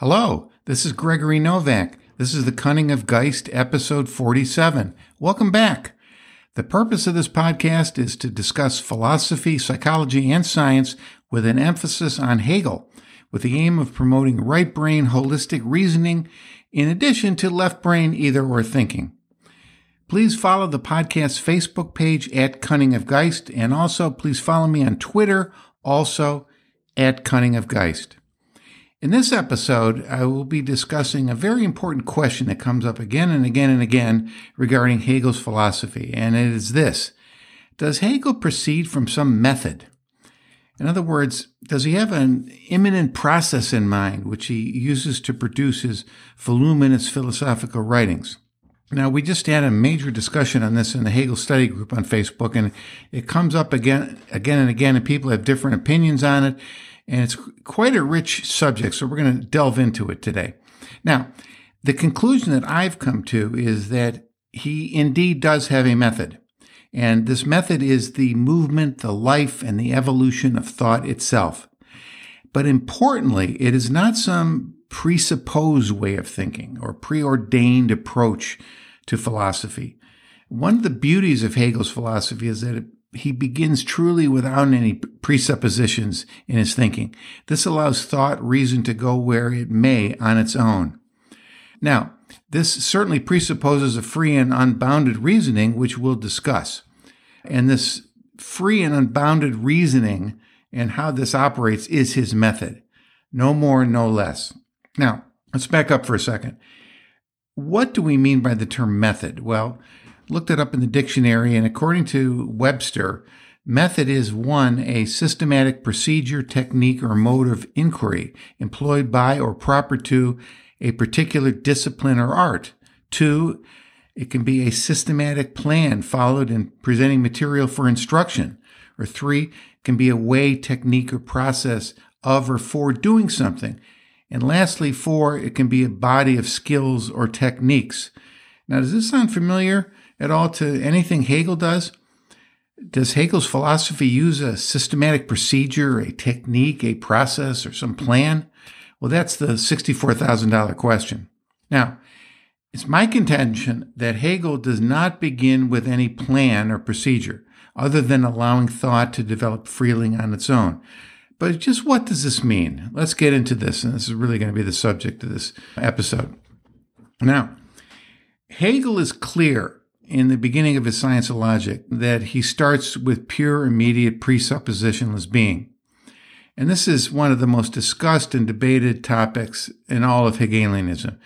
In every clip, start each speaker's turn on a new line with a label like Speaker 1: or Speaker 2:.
Speaker 1: Hello, this is Gregory Novak. This is the Cunning of Geist, episode 47. Welcome back. The purpose of this podcast is to discuss philosophy, psychology, and science with an emphasis on Hegel, with the aim of promoting right brain holistic reasoning in addition to left brain either or thinking. Please follow the podcast Facebook page at Cunning of Geist, and also please follow me on Twitter, also at Cunning of Geist. In this episode, I will be discussing a very important question that comes up again and again and again regarding Hegel's philosophy, and it is this Does Hegel proceed from some method? In other words, does he have an immanent process in mind which he uses to produce his voluminous philosophical writings? Now, we just had a major discussion on this in the Hegel study group on Facebook, and it comes up again, again and again, and people have different opinions on it and it's quite a rich subject, so we're going to delve into it today. Now, the conclusion that I've come to is that he indeed does have a method. And this method is the movement, the life, and the evolution of thought itself. But importantly, it is not some presupposed way of thinking or preordained approach to philosophy. One of the beauties of Hegel's philosophy is that it he begins truly without any presuppositions in his thinking. This allows thought, reason to go where it may on its own. Now, this certainly presupposes a free and unbounded reasoning, which we'll discuss. And this free and unbounded reasoning and how this operates is his method. No more, no less. Now, let's back up for a second. What do we mean by the term method? Well, looked it up in the dictionary, and according to Webster, method is one, a systematic procedure, technique, or mode of inquiry employed by or proper to a particular discipline or art. Two, it can be a systematic plan followed in presenting material for instruction. Or three, can be a way, technique, or process of or for doing something. And lastly, four, it can be a body of skills or techniques. Now, does this sound familiar? At all to anything Hegel does? Does Hegel's philosophy use a systematic procedure, a technique, a process, or some plan? Well, that's the $64,000 question. Now, it's my contention that Hegel does not begin with any plan or procedure other than allowing thought to develop freely on its own. But just what does this mean? Let's get into this, and this is really going to be the subject of this episode. Now, Hegel is clear in the beginning of his science of logic that he starts with pure immediate presuppositionless being. And this is one of the most discussed and debated topics in all of Hegelianism.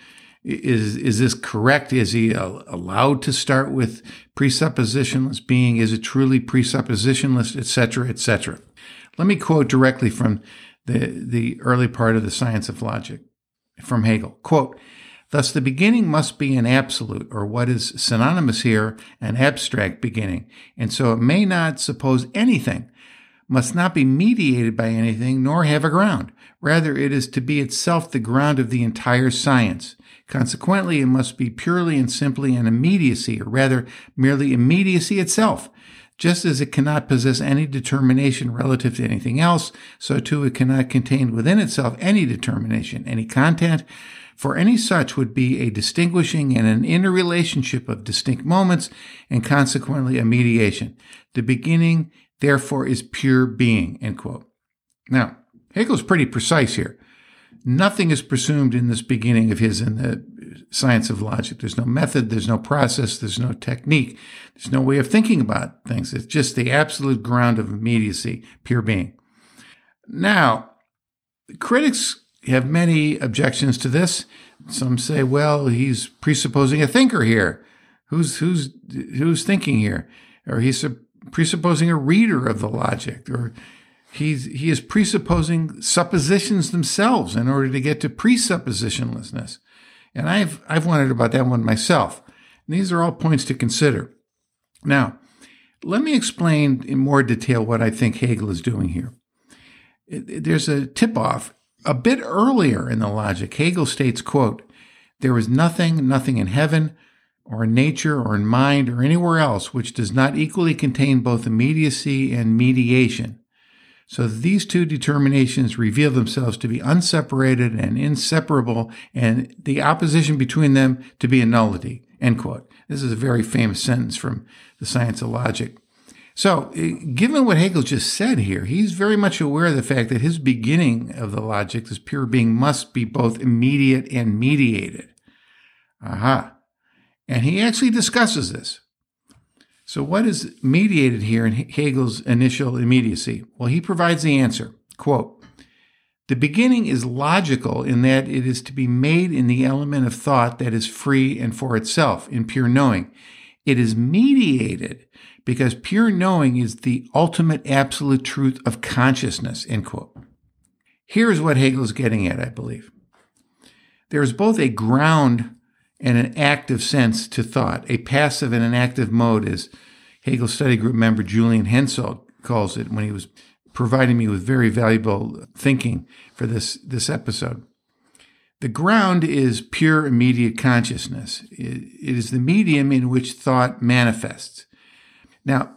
Speaker 1: Is, is this correct? Is he allowed to start with presuppositionless being? Is it truly presuppositionless, etc., etc.? Let me quote directly from the, the early part of the science of logic from Hegel. Quote, Thus, the beginning must be an absolute, or what is synonymous here, an abstract beginning. And so it may not suppose anything, must not be mediated by anything, nor have a ground. Rather, it is to be itself the ground of the entire science. Consequently, it must be purely and simply an immediacy, or rather, merely immediacy itself. Just as it cannot possess any determination relative to anything else, so too it cannot contain within itself any determination, any content, for any such would be a distinguishing and an interrelationship of distinct moments and consequently a mediation. The beginning, therefore, is pure being, end quote. Now, Hegel's pretty precise here. Nothing is presumed in this beginning of his in the science of logic. There's no method, there's no process, there's no technique, there's no way of thinking about things. It's just the absolute ground of immediacy, pure being. Now, critics have many objections to this. Some say, well, he's presupposing a thinker here. Who's who's who's thinking here? Or he's presupposing a reader of the logic, or he's he is presupposing suppositions themselves in order to get to presuppositionlessness. And I've I've wondered about that one myself. And these are all points to consider. Now, let me explain in more detail what I think Hegel is doing here. There's a tip off a bit earlier in the logic, Hegel states, quote, there is nothing, nothing in heaven or in nature or in mind or anywhere else which does not equally contain both immediacy and mediation. So these two determinations reveal themselves to be unseparated and inseparable, and the opposition between them to be a nullity. End quote. This is a very famous sentence from the Science of Logic. So, eh, given what Hegel just said here, he's very much aware of the fact that his beginning of the logic, this pure being, must be both immediate and mediated. Aha. And he actually discusses this. So, what is mediated here in Hegel's initial immediacy? Well, he provides the answer. Quote, the beginning is logical in that it is to be made in the element of thought that is free and for itself, in pure knowing. It is mediated because pure knowing is the ultimate absolute truth of consciousness, end quote. Here's what Hegel is getting at, I believe. There is both a ground and an active sense to thought. A passive and an active mode, as Hegel study group member Julian Hensel calls it when he was providing me with very valuable thinking for this, this episode. The ground is pure immediate consciousness. it is the medium in which thought manifests. Now,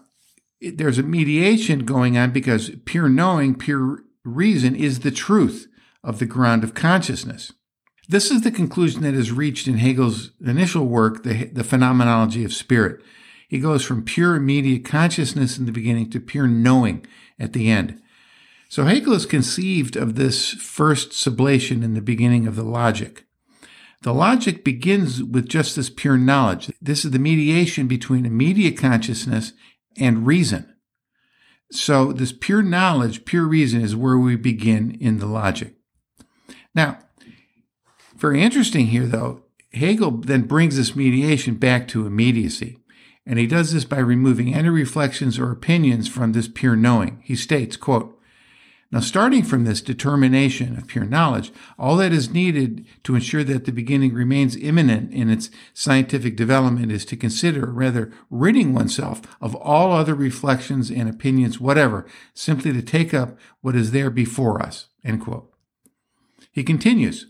Speaker 1: there's a mediation going on because pure knowing, pure reason is the truth of the ground of consciousness. This is the conclusion that is reached in Hegel's initial work, the, the Phenomenology of Spirit. He goes from pure immediate consciousness in the beginning to pure knowing at the end. So Hegel has conceived of this first sublation in the beginning of the logic. The logic begins with just this pure knowledge. This is the mediation between immediate consciousness and reason. So this pure knowledge, pure reason is where we begin in the logic. Now, very interesting here, though, Hegel then brings this mediation back to immediacy. And he does this by removing any reflections or opinions from this pure knowing. He states, quote, now, starting from this determination of pure knowledge, all that is needed to ensure that the beginning remains immanent in its scientific development is to consider, rather, ridding oneself of all other reflections and opinions whatever, simply to take up what is there before us. End quote. He continues,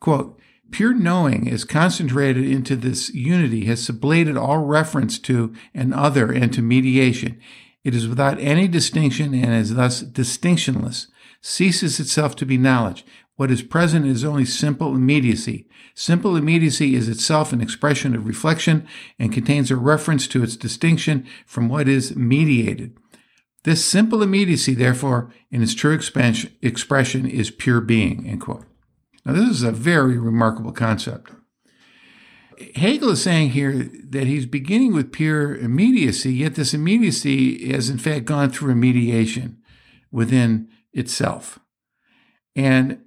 Speaker 1: Quote, Pure knowing is concentrated into this unity, has sublated all reference to an other and to mediation. It is without any distinction and is thus distinctionless, ceases itself to be knowledge. What is present is only simple immediacy. Simple immediacy is itself an expression of reflection and contains a reference to its distinction from what is mediated. This simple immediacy, therefore, in its true expression, is pure being. Now, this is a very remarkable concept. Hegel is saying here that he's beginning with pure immediacy, yet this immediacy has in fact gone through a mediation within itself. And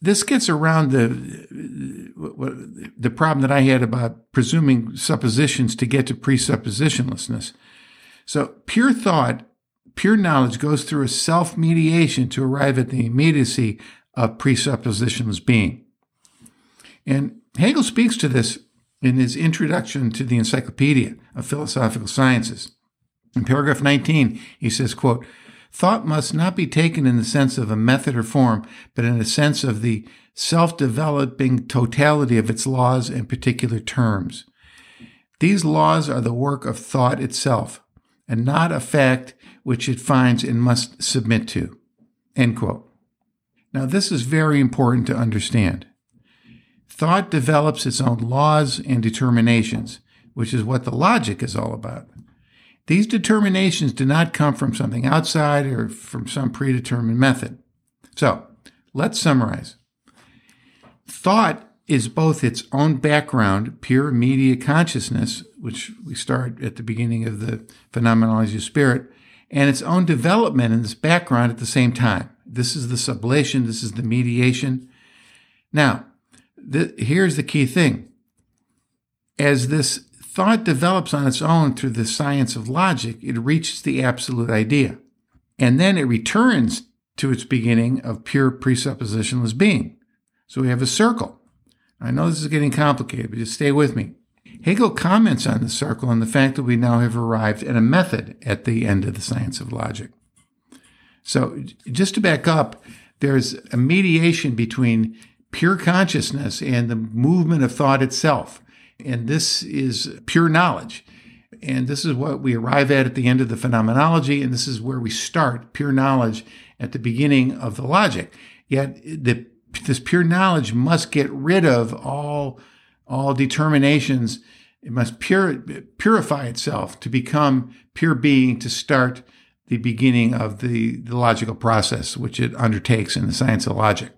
Speaker 1: this gets around the the problem that I had about presuming suppositions to get to presuppositionlessness. So pure thought, pure knowledge goes through a self-mediation to arrive at the immediacy of presuppositionless being. And Hegel speaks to this in his introduction to the Encyclopedia of Philosophical Sciences. In paragraph 19, he says, quote, Thought must not be taken in the sense of a method or form, but in a sense of the self-developing totality of its laws and particular terms. These laws are the work of thought itself, and not a fact which it finds and must submit to. Now, this is very important to understand. Thought develops its own laws and determinations, which is what the logic is all about. These determinations do not come from something outside or from some predetermined method. So, let's summarize. Thought is both its own background, pure media consciousness, which we start at the beginning of the phenomenology of spirit, and its own development in this background at the same time. This is the sublation, this is the mediation. Now, here's the key thing. As this thought develops on its own through the science of logic, it reaches the absolute idea. And then it returns to its beginning of pure presuppositionless being. So we have a circle. I know this is getting complicated, but just stay with me. Hegel comments on the circle and the fact that we now have arrived at a method at the end of the science of logic. So, just to back up, there's a mediation between pure consciousness and the movement of thought itself. And this is pure knowledge. And this is what we arrive at at the end of the phenomenology, and this is where we start pure knowledge at the beginning of the logic. Yet the, this pure knowledge must get rid of all, all determinations. It must pure, purify itself to become pure being to start the beginning of the, the logical process, which it undertakes in the science of logic.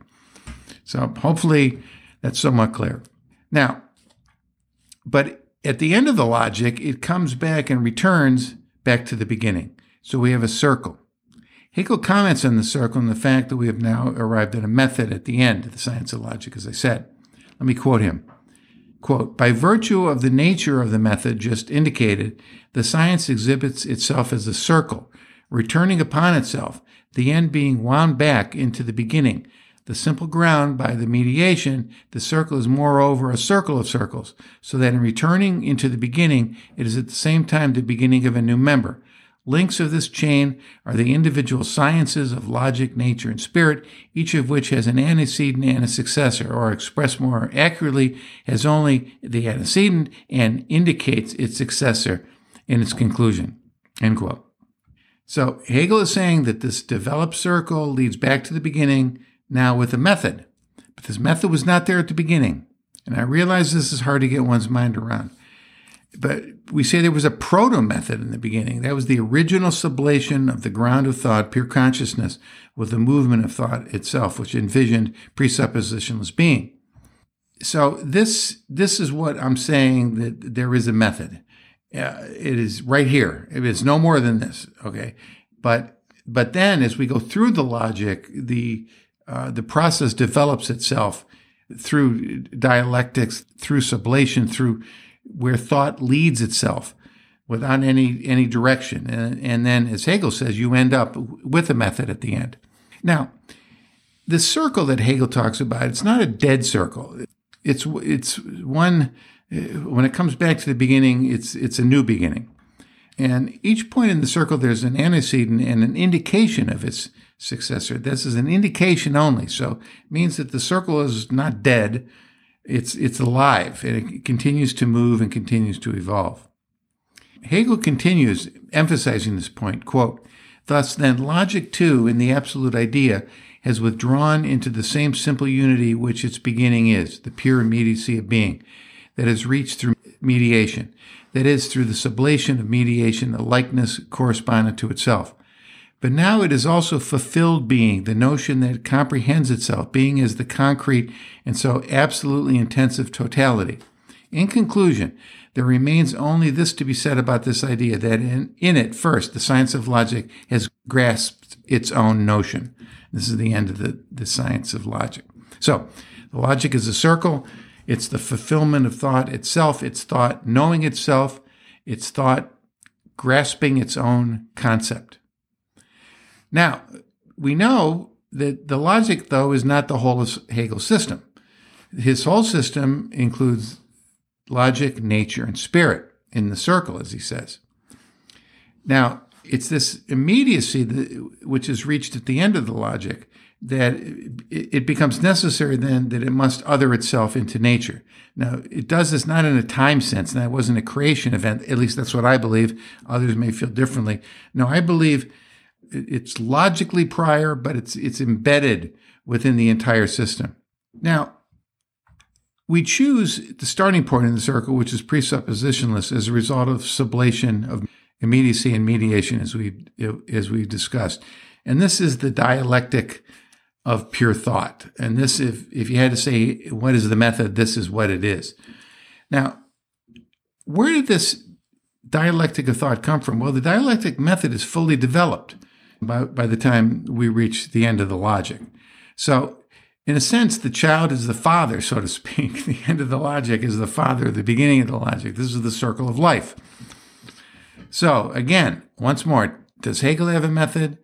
Speaker 1: So hopefully that's somewhat clear. Now, but at the end of the logic, it comes back and returns back to the beginning. So we have a circle. Hegel comments on the circle and the fact that we have now arrived at a method at the end of the science of logic, as I said. Let me quote him. Quote, by virtue of the nature of the method just indicated, the science exhibits itself as a circle, returning upon itself, the end being wound back into the beginning, the simple ground by the mediation, the circle is moreover a circle of circles, so that in returning into the beginning, it is at the same time the beginning of a new member. Links of this chain are the individual sciences of logic, nature, and spirit, each of which has an antecedent and a successor, or expressed more accurately, has only the antecedent and indicates its successor in its conclusion. End quote. So Hegel is saying that this developed circle leads back to the beginning, now with a method. But this method was not there at the beginning. And I realize this is hard to get one's mind around. But we say there was a proto method in the beginning. That was the original sublation of the ground of thought, pure consciousness, with the movement of thought itself, which envisioned presuppositionless being. So this this is what I'm saying that there is a method. Uh, it is right here. It is no more than this. Okay, but but then as we go through the logic, the uh, the process develops itself through dialectics, through sublation, through where thought leads itself without any any direction. And, and then, as Hegel says, you end up with a method at the end. Now, the circle that Hegel talks about, it's not a dead circle. It's it's one when it comes back to the beginning, it's it's a new beginning. And each point in the circle, there's an antecedent and an indication of its successor. This is an indication only. So it means that the circle is not dead. It's, it's alive and it continues to move and continues to evolve. Hegel continues emphasizing this point, quote, Thus then logic too in the absolute idea has withdrawn into the same simple unity which its beginning is, the pure immediacy of being, that is reached through mediation, that is through the sublation of mediation, a likeness correspondent to itself. But now it is also fulfilled being, the notion that it comprehends itself, being as the concrete and so absolutely intensive totality. In conclusion, there remains only this to be said about this idea that in, in it, first, the science of logic has grasped its own notion. This is the end of the, the science of logic. So, the logic is a circle. It's the fulfillment of thought itself. It's thought knowing itself. It's thought grasping its own concept. Now, we know that the logic, though, is not the whole of Hegel's system. His whole system includes logic, nature, and spirit in the circle, as he says. Now, it's this immediacy that, which is reached at the end of the logic that it becomes necessary then that it must other itself into nature. Now, it does this not in a time sense. That wasn't a creation event. At least that's what I believe. Others may feel differently. No, I believe it's logically prior, but it's it's embedded within the entire system. Now, we choose the starting point in the circle, which is presuppositionless, as a result of sublation of immediacy and mediation, as we as we discussed. And this is the dialectic of pure thought. And this, if if you had to say what is the method, this is what it is. Now, where did this dialectic of thought come from? Well, the dialectic method is fully developed by, by the time we reach the end of the logic. So, in a sense, the child is the father, so to speak. The end of the logic is the father, the beginning of the logic. This is the circle of life. So, again, once more, does Hegel have a method?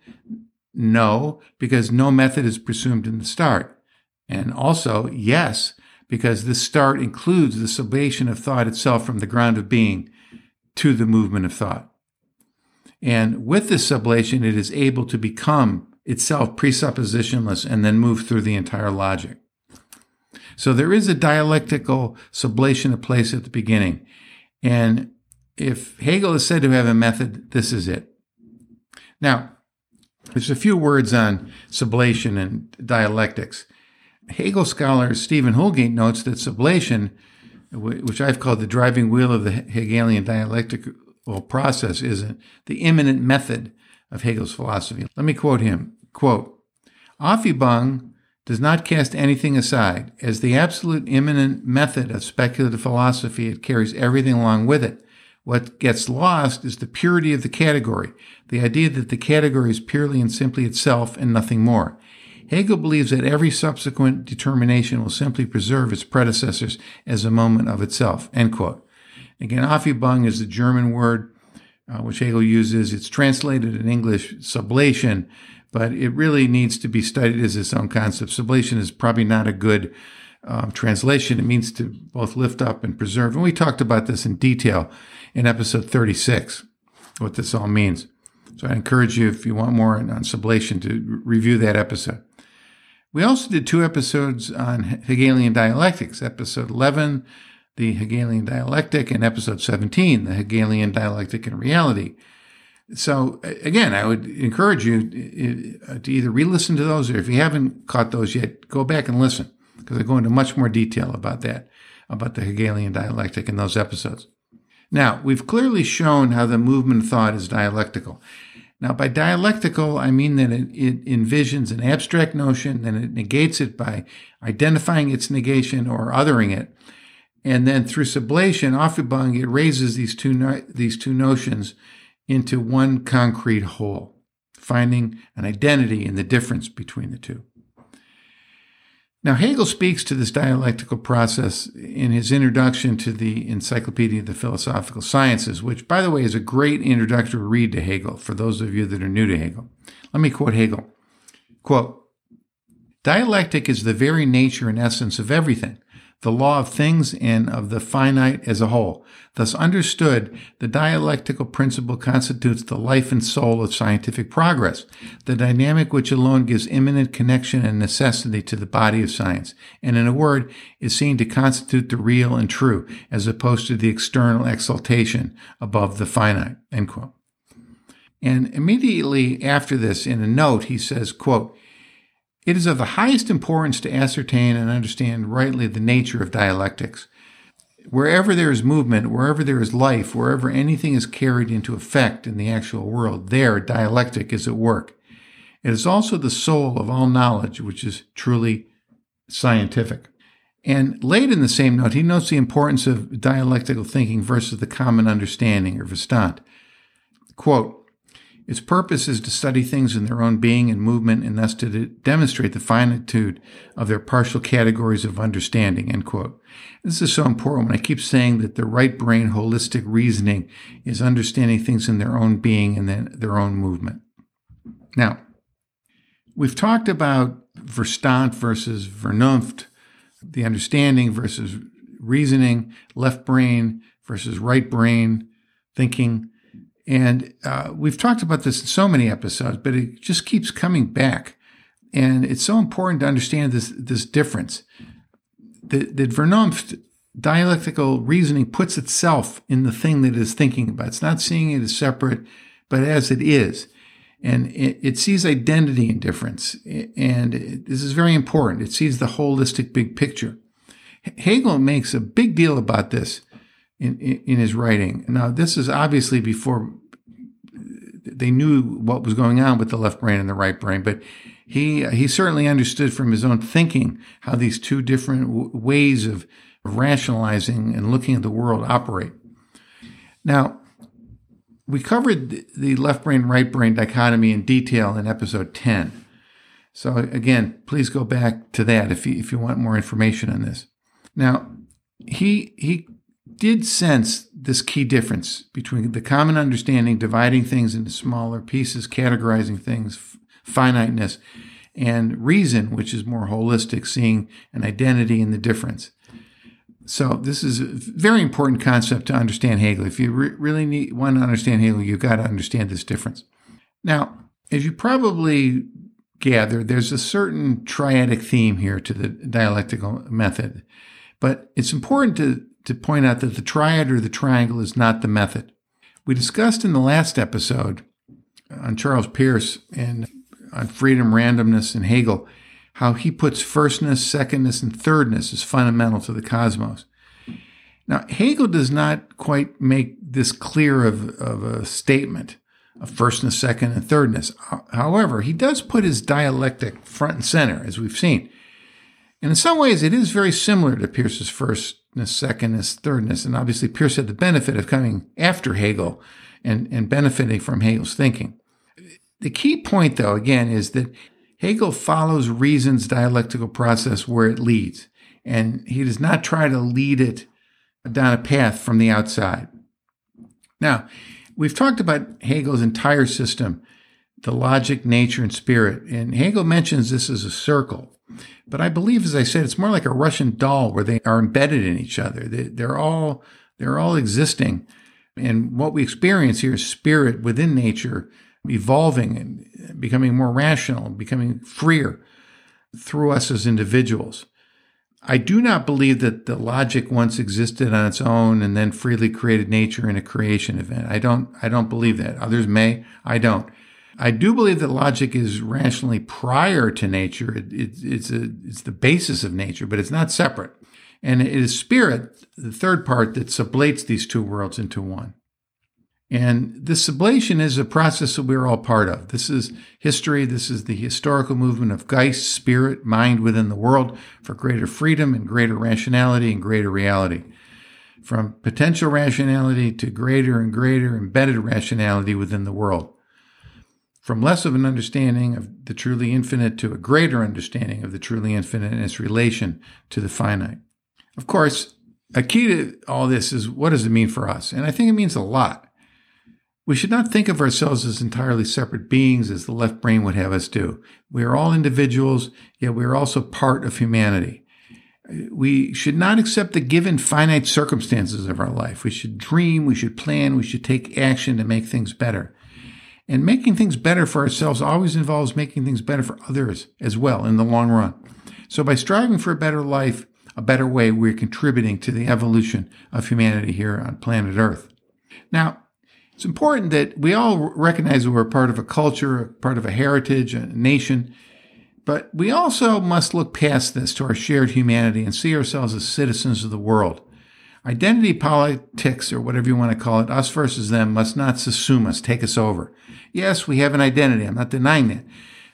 Speaker 1: No, because no method is presumed in the start. And also, yes, because this start includes the sublation of thought itself from the ground of being to the movement of thought. And with this sublation, it is able to become itself presuppositionless and then move through the entire logic. So there is a dialectical sublation of place at the beginning. And if Hegel is said to have a method, this is it. Now, there's a few words on sublation and dialectics. Hegel scholar Stephen Houlgate notes that sublation, which I've called the driving wheel of the Hegelian dialectical process, isn't the immanent method of Hegel's philosophy. Let me quote him. Quote, Aufhebung does not cast anything aside. As the absolute immanent method of speculative philosophy, it carries everything along with it. What gets lost is the purity of the category, the idea that the category is purely and simply itself and nothing more. Hegel believes that every subsequent determination will simply preserve its predecessors as a moment of itself. End quote. Again, Aufhebung is the German word uh, which Hegel uses. It's translated in English sublation, but it really needs to be studied as its own concept. Sublation is probably not a good um, translation. It means to both lift up and preserve. And we talked about this in detail in episode 36, what this all means. So I encourage you, if you want more on, on sublation, to review that episode. We also did two episodes on Hegelian dialectics. Episode 11, the Hegelian dialectic, and episode 17, the Hegelian dialectic and reality. So again, I would encourage you uh, to either re-listen to those, or if you haven't caught those yet, go back and listen because I go into much more detail about that, about the Hegelian dialectic in those episodes. Now, we've clearly shown how the movement of thought is dialectical. Now, by dialectical, I mean that it, it, envisions an abstract notion and it negates it by identifying its negation or othering it. And then through sublation, Aufhebung, it raises these two, no, these two notions into one concrete whole, finding an identity in the difference between the two. Now, Hegel speaks to this dialectical process in his introduction to the Encyclopedia of the Philosophical Sciences, which, by the way, is a great introductory read to Hegel for those of you that are new to Hegel. Let me quote Hegel. Quote, Dialectic is the very nature and essence of everything the law of things and of the finite as a whole. Thus understood, the dialectical principle constitutes the life and soul of scientific progress, the dynamic which alone gives immanent connection and necessity to the body of science, and in a word, is seen to constitute the real and true, as opposed to the external exaltation above the finite. And immediately after this, in a note, he says, quote, it is of the highest importance to ascertain and understand rightly the nature of dialectics. Wherever there is movement, wherever there is life, wherever anything is carried into effect in the actual world, there dialectic is at work. It is also the soul of all knowledge, which is truly scientific. And late in the same note, he notes the importance of dialectical thinking versus the common understanding or Verstand. Quote, its purpose is to study things in their own being and movement and thus to demonstrate the finitude of their partial categories of understanding, end quote. This is so important when I keep saying that the right brain holistic reasoning is understanding things in their own being and then their own movement. Now, we've talked about Verstand versus Vernunft, the understanding versus reasoning, left brain versus right brain thinking. And uh, we've talked about this in so many episodes, but it just keeps coming back. And it's so important to understand this, this difference. That, that Vernunft dialectical reasoning puts itself in the thing that it is thinking about. It's not seeing it as separate, but as it is. And it, it sees identity in difference. And it, this is very important. It sees the holistic big picture. Hegel makes a big deal about this in, in his writing. Now, this is obviously before they knew what was going on with the left brain and the right brain, but he he certainly understood from his own thinking how these two different w- ways of rationalizing and looking at the world operate. Now, we covered the left brain right brain dichotomy in detail in episode 10. So again, please go back to that if you, if you want more information on this. Now, he he did sense this key difference between the common understanding, dividing things into smaller pieces, categorizing things, finiteness, and reason, which is more holistic, seeing an identity in the difference. So this is a very important concept to understand Hegel. If you re- really need, want to understand Hegel, you've got to understand this difference. Now, as you probably gather, there's a certain triadic theme here to the dialectical method, but it's important to to point out that the triad or the triangle is not the method. We discussed in the last episode uh, on Charles Peirce and on freedom, randomness, and Hegel how he puts firstness, secondness, and thirdness as fundamental to the cosmos. Now, Hegel does not quite make this clear of, of a statement of firstness, second, and thirdness. However, he does put his dialectic front and center, as we've seen. And in some ways, it is very similar to Peirce's firstness, secondness, thirdness. And obviously, Peirce had the benefit of coming after Hegel and, and benefiting from Hegel's thinking. The key point, though, again, is that Hegel follows reason's dialectical process where it leads, and he does not try to lead it down a path from the outside. Now, we've talked about Hegel's entire system, the logic, nature, and spirit, and Hegel mentions this as a circle. But I believe, as I said, it's more like a Russian doll where they are embedded in each other. They, are all they're all existing, and what we experience here is spirit within nature evolving and becoming more rational, becoming freer through us as individuals. I do not believe that the logic once existed on its own and then freely created nature in a creation event. I don't I don't believe that. Others may, I don't. I do believe that logic is rationally prior to nature. It, it, it's a, it's the basis of nature, but it's not separate. And it is spirit, the third part, that sublates these two worlds into one. And this sublation is a process that we're all part of. This is history. This is the historical movement of Geist, spirit, mind within the world for greater freedom and greater rationality and greater reality. From potential rationality to greater and greater embedded rationality within the world. From less of an understanding of the truly infinite to a greater understanding of the truly infinite and its relation to the finite. Of course, a key to all this is what does it mean for us? And I think it means a lot. We should not think of ourselves as entirely separate beings as the left brain would have us do. We are all individuals, yet we are also part of humanity. We should not accept the given finite circumstances of our life. We should dream, we should plan, we should take action to make things better. And making things better for ourselves always involves making things better for others as well in the long run. So by striving for a better life, a better way, we're contributing to the evolution of humanity here on planet Earth. Now, it's important that we all recognize we're part of a culture, part of a heritage, a nation, but we also must look past this to our shared humanity and see ourselves as citizens of the world. Identity politics, or whatever you want to call it, us versus them, must not subsume us, take us over. Yes, we have an identity. I'm not denying that.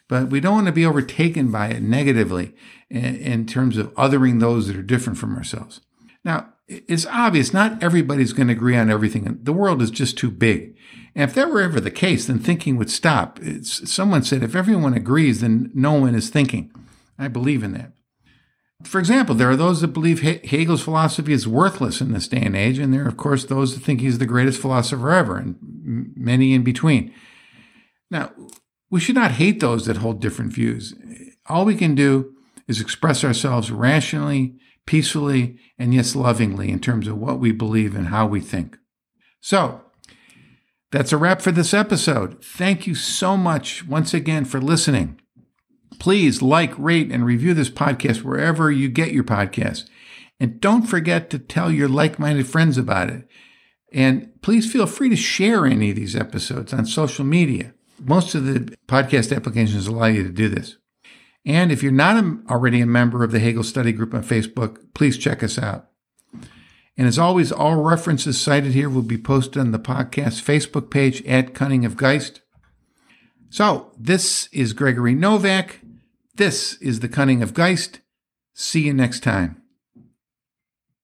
Speaker 1: But we don't want to be overtaken by it negatively in, in terms of othering those that are different from ourselves. Now, it's obvious not everybody's going to agree on everything. The world is just too big. And if that were ever the case, then thinking would stop. It's, someone said, if everyone agrees, then no one is thinking. I believe in that. For example, there are those that believe Hegel's philosophy is worthless in this day and age, and there are, of course, those that think he's the greatest philosopher ever, and many in between. Now, we should not hate those that hold different views. All we can do is express ourselves rationally peacefully, and yes, lovingly in terms of what we believe and how we think. So, that's a wrap for this episode. Thank you so much once again for listening. Please like, rate, and review this podcast wherever you get your podcasts. And don't forget to tell your like minded friends about it. And please feel free to share any of these episodes on social media. Most of the podcast applications allow you to do this. And if you're not already a member of the Hegel Study Group on Facebook, please check us out. And as always, all references cited here will be posted on the podcast Facebook page at Cunning of Geist. So, this is Gregory Novak. This is the Cunning of Geist. See you next time.